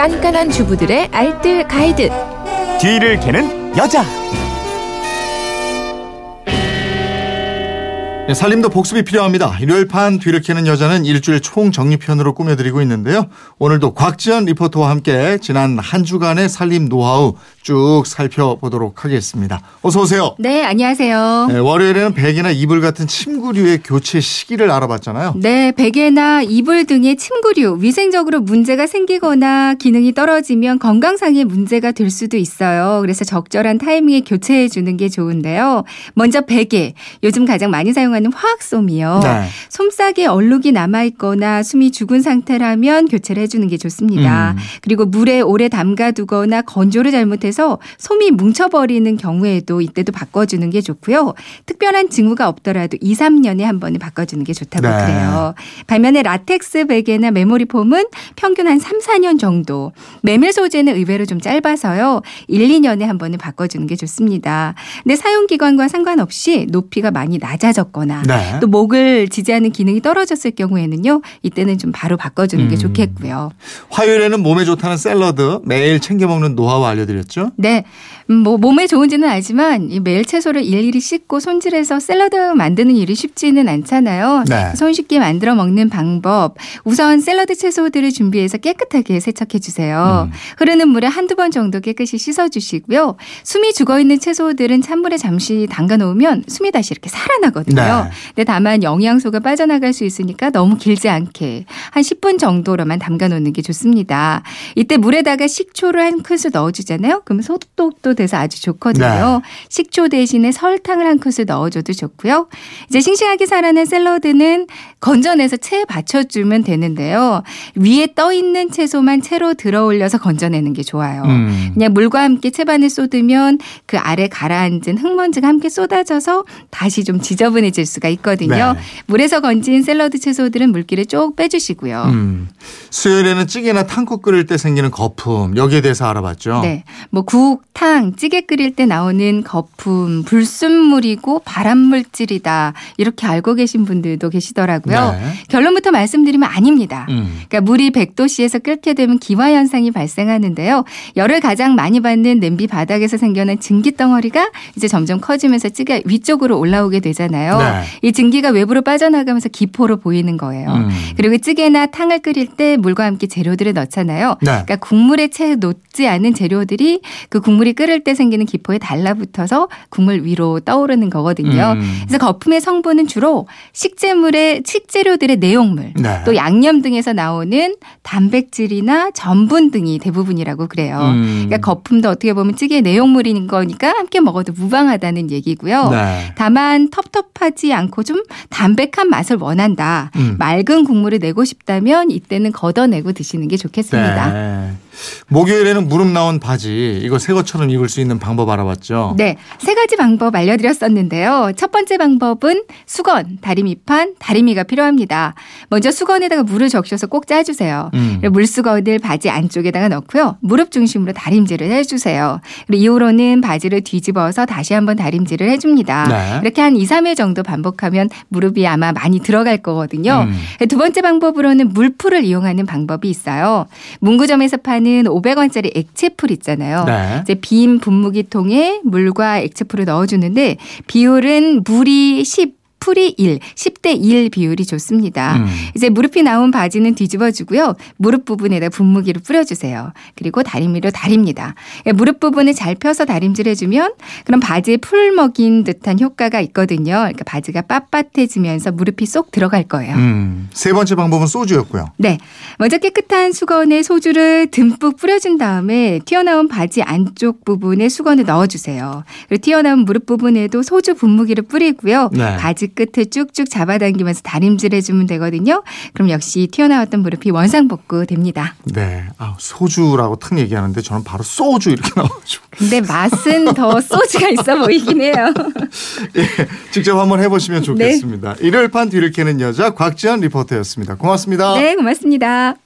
깐깐한 주부들의 알뜰 가이드. 뒤를 캐는 여자. 네, 살림도 복습이 필요합니다. 일요일판 뒤를 캐는 여자는 일주일 총 정리편으로 꾸며드리고 있는데요. 오늘도 곽지연 리포터와 함께 지난 한 주간의 살림 노하우 쭉 살펴보도록 하겠습니다. 어서 오세요. 네, 안녕하세요. 네, 월요일에는 베개나 이불 같은 침구류의 교체 시기를 알아봤잖아요. 네, 베개나 이불 등의 침구류 위생적으로 문제가 생기거나 기능이 떨어지면 건강상의 문제가 될 수도 있어요. 그래서 적절한 타이밍에 교체해 주는 게 좋은데요. 먼저 베개. 요즘 가장 많이 사용하는 화학솜이요. 네. 솜싸게 얼룩이 남아 있거나 숨이 죽은 상태라면 교체를 해 주는 게 좋습니다. 음. 그리고 물에 오래 담가 두거나 건조를 잘못해 서 솜이 뭉쳐버리는 경우에도 이때도 바꿔주는 게 좋고요. 특별한 징후가 없더라도 2, 3년에 한 번은 바꿔주는 게 좋다고 네. 그래요. 반면에 라텍스 베개나 메모리 폼은 평균 한 3, 4년 정도. 메밀 소재는 의외로 좀 짧아서요. 1, 2년에 한 번은 바꿔주는 게 좋습니다. 근데 사용 기간과 상관없이 높이가 많이 낮아졌거나 네. 또 목을 지지하는 기능이 떨어졌을 경우에는요. 이때는 좀 바로 바꿔주는 게 음. 좋겠고요. 화요일에는 몸에 좋다는 샐러드 매일 챙겨 먹는 노하우 알려드렸죠. 네. 음, 뭐 몸에 좋은지는 알지만 이 매일 채소를 일일이 씻고 손질해서 샐러드 만드는 일이 쉽지는 않잖아요. 네. 손쉽게 만들어 먹는 방법. 우선 샐러드 채소들을 준비해서 깨끗하게 세척해 주세요. 음. 흐르는 물에 한두 번 정도 깨끗이 씻어 주시고요. 숨이 죽어 있는 채소들은 찬물에 잠시 담가 놓으면 숨이 다시 이렇게 살아나거든요. 네. 근데 다만 영양소가 빠져나갈 수 있으니까 너무 길지 않게 한 10분 정도로만 담가 놓는 게 좋습니다. 이때 물에다가 식초를 한 큰술 넣어 주잖아요. 그럼 소독도 돼서 아주 좋거든요. 식초 대신에 설탕을 한 큰술 넣어줘도 좋고요. 이제 싱싱하게 자라는 샐러드는 건져내서 채에 받쳐주면 되는데요. 위에 떠 있는 채소만 채로 들어 올려서 건져내는 게 좋아요. 음. 그냥 물과 함께 채반을 쏟으면 그 아래 가라앉은 흙먼지가 함께 쏟아져서 다시 좀 지저분해질 수가 있거든요. 네. 물에서 건진 샐러드 채소들은 물기를 쭉 빼주시고요. 음. 수요일에는 찌개나 탕국 끓일 때 생기는 거품 여기에 대해서 알아봤죠. 네. 뭐 국, 탕, 찌개 끓일 때 나오는 거품, 불순물이고 발암물질이다. 이렇게 알고 계신 분들도 계시더라고요. 네. 결론부터 말씀드리면 아닙니다. 음. 그러니까 물이 100도씨에서 끓게 되면 기화 현상이 발생하는데요. 열을 가장 많이 받는 냄비 바닥에서 생겨난 증기 덩어리가 이제 점점 커지면서 찌개 위쪽으로 올라오게 되잖아요. 네. 이 증기가 외부로 빠져나가면서 기포로 보이는 거예요. 음. 그리고 찌개나 탕을 끓일 때 물과 함께 재료들을 넣잖아요. 네. 그러니까 국물에 채 녹지 않은 재료들이 그 국물이 끓을 때 생기는 기포에 달라붙어서 국물 위로 떠오르는 거거든요. 음. 그래서 거품의 성분은 주로 식재물의 식재료들의 내용물, 네. 또 양념 등에서 나오는 단백질이나 전분 등이 대부분이라고 그래요. 음. 그러니까 거품도 어떻게 보면 찌개의 내용물인 거니까 함께 먹어도 무방하다는 얘기고요. 네. 다만 텁텁하지 않고 좀 담백한 맛을 원한다. 음. 맑은 국물을 내고 싶다면 이때는 걷어내고 드시는 게 좋겠습니다. 네. 목요일에는 무릎 나온 바지 이거 새 것처럼 입을 수 있는 방법 알아봤죠. 네, 세 가지 방법 알려드렸었는데요. 첫 번째 방법은 수건, 다리미판, 다리미가 필요합니다. 먼저 수건에다가 물을 적셔서 꼭 짜주세요. 음. 물수건을 바지 안쪽에다가 넣고요. 무릎 중심으로 다림질을 해주세요. 그리고 이후로는 바지를 뒤집어서 다시 한번 다림질을 해줍니다. 네. 이렇게 한 2, 3회 정도 반복하면 무릎이 아마 많이 들어갈 거거든요. 음. 두 번째 방법으로는 물풀을 이용하는 방법이 있어요. 문구점에서 파는 500원짜리 액체풀 있잖아요. 네. 이제 빈 분무기통에 물과 액체풀을 넣어주는데 비율은 물이 10, 풀이 1, 10대 1 비율이 좋습니다. 음. 이제 무릎이 나온 바지는 뒤집어주고요. 무릎 부분에다 분무기를 뿌려주세요. 그리고 다리미로 다립니다. 예, 무릎 부분을 잘 펴서 다림질해주면 그럼 바지에 풀 먹인 듯한 효과가 있거든요. 그러니까 바지가 빳빳해지면서 무릎이 쏙 들어갈 거예요. 음. 세 번째 방법은 소주였고요. 네. 먼저 깨끗한 수건에 소주를 듬뿍 뿌려준 다음에 튀어나온 바지 안쪽 부분에 수건을 넣어주세요. 그리고 튀어나온 무릎 부분에도 소주 분무기를 뿌리고요. 네. 바지 끝을 쭉쭉 잡아당기면서 다림질 해주면 되거든요. 그럼 역시 튀어나왔던 무릎이 원상복구 됩니다. 네. 아, 소주라고 탁 얘기하는데 저는 바로 소주 이렇게 나와가지고. 근데 맛은 더 소주가 있어 보이긴 해요. 예, 직접 한번 해보시면 좋겠습니다. 일요일 판 뒤를 캐는 여자 곽지연 리포터였습니다. 고맙습니다. 네, 고맙습니다.